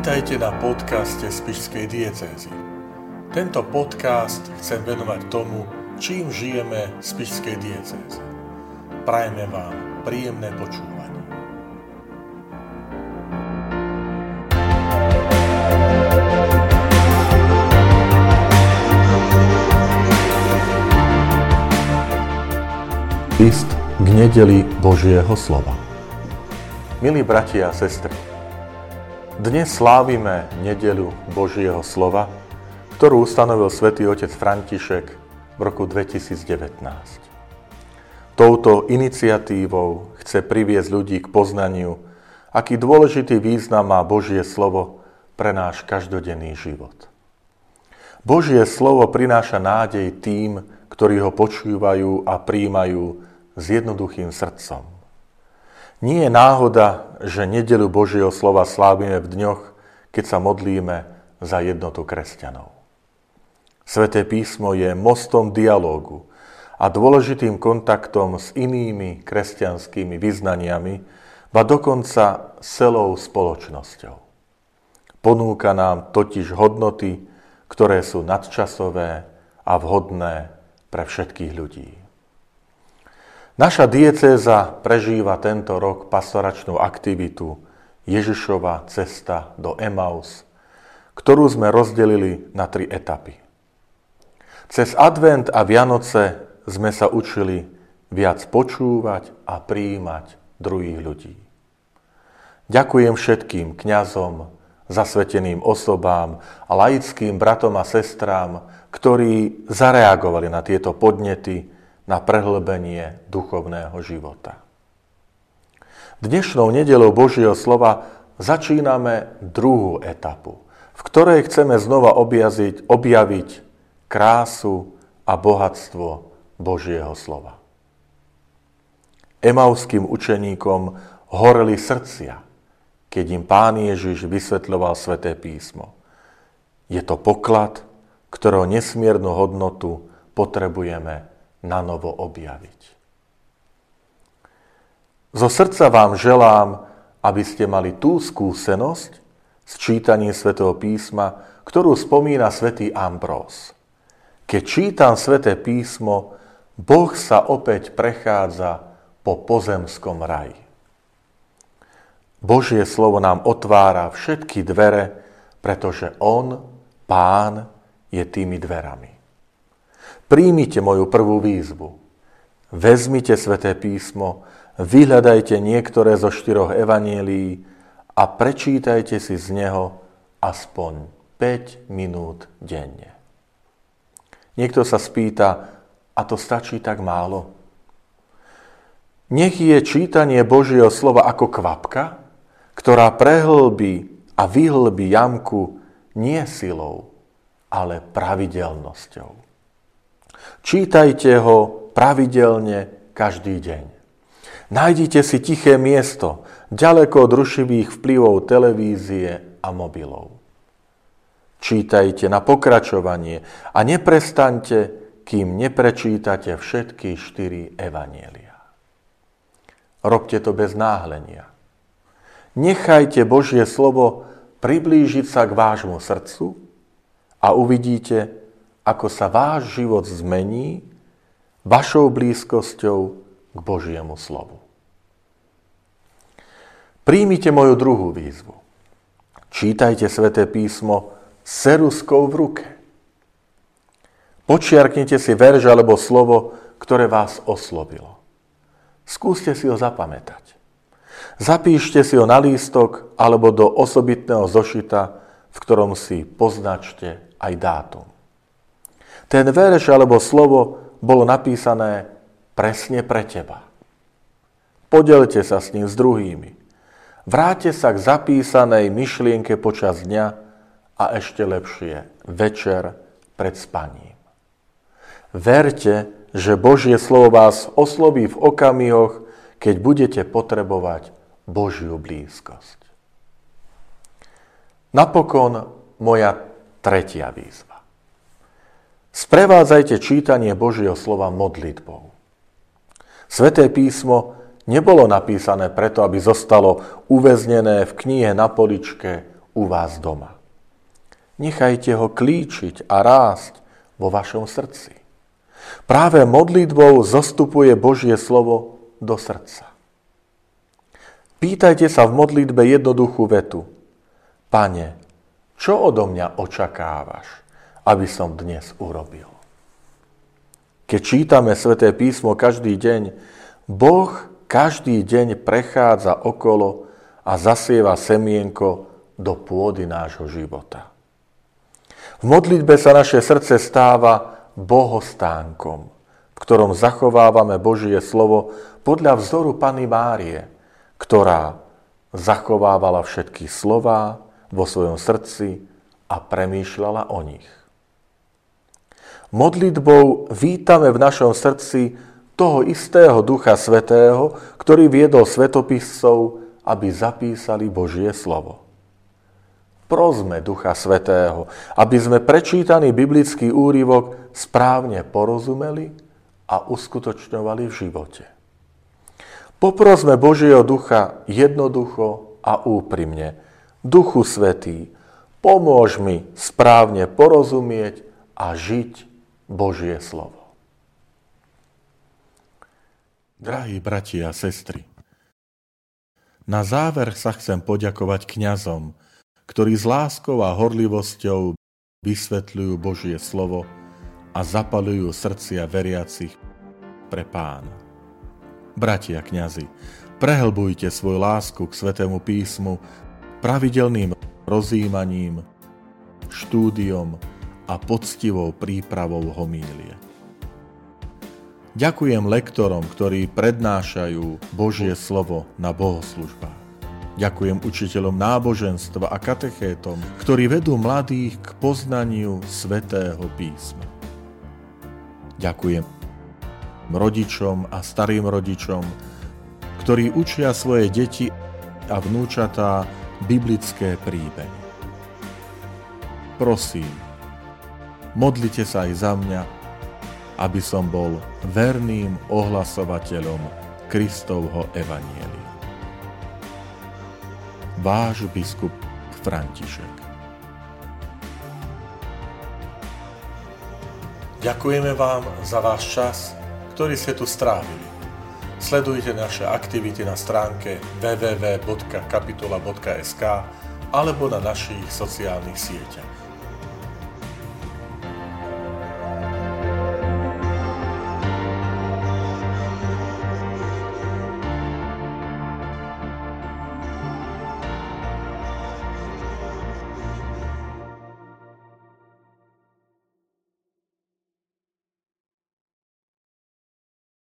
Vítajte na podcaste Spišskej diecézy. Tento podcast chcem venovať tomu, čím žijeme v Spišskej diecéze. Prajeme vám príjemné počúvanie. List k nedeli Božieho slova. Milí bratia a sestry, dnes slávime nedelu Božieho slova, ktorú ustanovil svätý otec František v roku 2019. Touto iniciatívou chce priviesť ľudí k poznaniu, aký dôležitý význam má Božie slovo pre náš každodenný život. Božie slovo prináša nádej tým, ktorí ho počúvajú a príjmajú s jednoduchým srdcom. Nie je náhoda, že nedelu Božieho slova slávime v dňoch, keď sa modlíme za jednotu kresťanov. Sveté písmo je mostom dialógu a dôležitým kontaktom s inými kresťanskými vyznaniami, ba dokonca celou spoločnosťou. Ponúka nám totiž hodnoty, ktoré sú nadčasové a vhodné pre všetkých ľudí. Naša diecéza prežíva tento rok pastoračnú aktivitu Ježišova cesta do Emaus, ktorú sme rozdelili na tri etapy. Cez advent a Vianoce sme sa učili viac počúvať a prijímať druhých ľudí. Ďakujem všetkým kňazom, zasveteným osobám a laickým bratom a sestrám, ktorí zareagovali na tieto podnety, na prehlbenie duchovného života. Dnešnou nedelou Božieho slova začíname druhú etapu, v ktorej chceme znova objaziť, objaviť krásu a bohatstvo Božieho slova. Emauským učeníkom horeli srdcia, keď im pán Ježiš vysvetľoval sväté písmo. Je to poklad, ktorého nesmiernu hodnotu potrebujeme na novo objaviť. Zo srdca vám želám, aby ste mali tú skúsenosť s čítaním svätého písma, ktorú spomína svätý Ambrós. Keď čítam sväté písmo, Boh sa opäť prechádza po pozemskom raji. Božie slovo nám otvára všetky dvere, pretože On, Pán, je tými dverami. Príjmite moju prvú výzvu. Vezmite sväté písmo, vyhľadajte niektoré zo štyroch evanielí a prečítajte si z neho aspoň 5 minút denne. Niekto sa spýta, a to stačí tak málo? Nech je čítanie Božieho slova ako kvapka, ktorá prehlbí a vyhlbí jamku nie silou, ale pravidelnosťou. Čítajte ho pravidelne každý deň. Nájdite si tiché miesto, ďaleko od rušivých vplyvov televízie a mobilov. Čítajte na pokračovanie a neprestaňte, kým neprečítate všetky štyri evanielia. Robte to bez náhlenia. Nechajte Božie slovo priblížiť sa k vášmu srdcu a uvidíte, ako sa váš život zmení vašou blízkosťou k Božiemu slovu. Príjmite moju druhú výzvu. Čítajte sväté písmo seruskou v ruke. Počiarknite si verž alebo slovo, ktoré vás oslovilo. Skúste si ho zapamätať. Zapíšte si ho na lístok alebo do osobitného zošita, v ktorom si poznačte aj dátum. Ten verš alebo slovo bolo napísané presne pre teba. Podelte sa s ním s druhými. Vráte sa k zapísanej myšlienke počas dňa a ešte lepšie večer pred spaním. Verte, že Božie slovo vás osloví v okamihoch, keď budete potrebovať Božiu blízkosť. Napokon moja tretia výzva. Sprevádzajte čítanie Božieho slova modlitbou. Sveté písmo nebolo napísané preto, aby zostalo uväznené v knihe na poličke u vás doma. Nechajte ho klíčiť a rásť vo vašom srdci. Práve modlitbou zostupuje Božie slovo do srdca. Pýtajte sa v modlitbe jednoduchú vetu. Pane, čo odo mňa očakávaš, aby som dnes urobil? Keď čítame sväté písmo každý deň, Boh každý deň prechádza okolo a zasieva semienko do pôdy nášho života. V modlitbe sa naše srdce stáva bohostánkom, v ktorom zachovávame Božie slovo podľa vzoru Pany Márie – ktorá zachovávala všetky slová vo svojom srdci a premýšľala o nich. Modlitbou vítame v našom srdci toho istého Ducha Svetého, ktorý viedol svetopiscov, aby zapísali Božie slovo. Prosme Ducha Svetého, aby sme prečítaný biblický úryvok správne porozumeli a uskutočňovali v živote. Poprosme Božieho ducha jednoducho a úprimne. Duchu Svetý, pomôž mi správne porozumieť a žiť Božie slovo. Drahí bratia a sestry, na záver sa chcem poďakovať kňazom, ktorí s láskou a horlivosťou vysvetľujú Božie slovo a zapalujú srdcia veriacich pre pána. Bratia kňazi, prehlbujte svoju lásku k Svetému písmu pravidelným rozjímaním, štúdiom a poctivou prípravou homílie. Ďakujem lektorom, ktorí prednášajú Božie slovo na bohoslužbách. Ďakujem učiteľom náboženstva a katechétom, ktorí vedú mladých k poznaniu Svetého písma. Ďakujem rodičom a starým rodičom, ktorí učia svoje deti a vnúčatá biblické príbehy. Prosím, modlite sa aj za mňa, aby som bol verným ohlasovateľom Kristovho Evanielia. Váš biskup František Ďakujeme vám za váš čas ktorý ste tu strávili. Sledujte naše aktivity na stránke www.kapitola.sk alebo na našich sociálnych sieťach.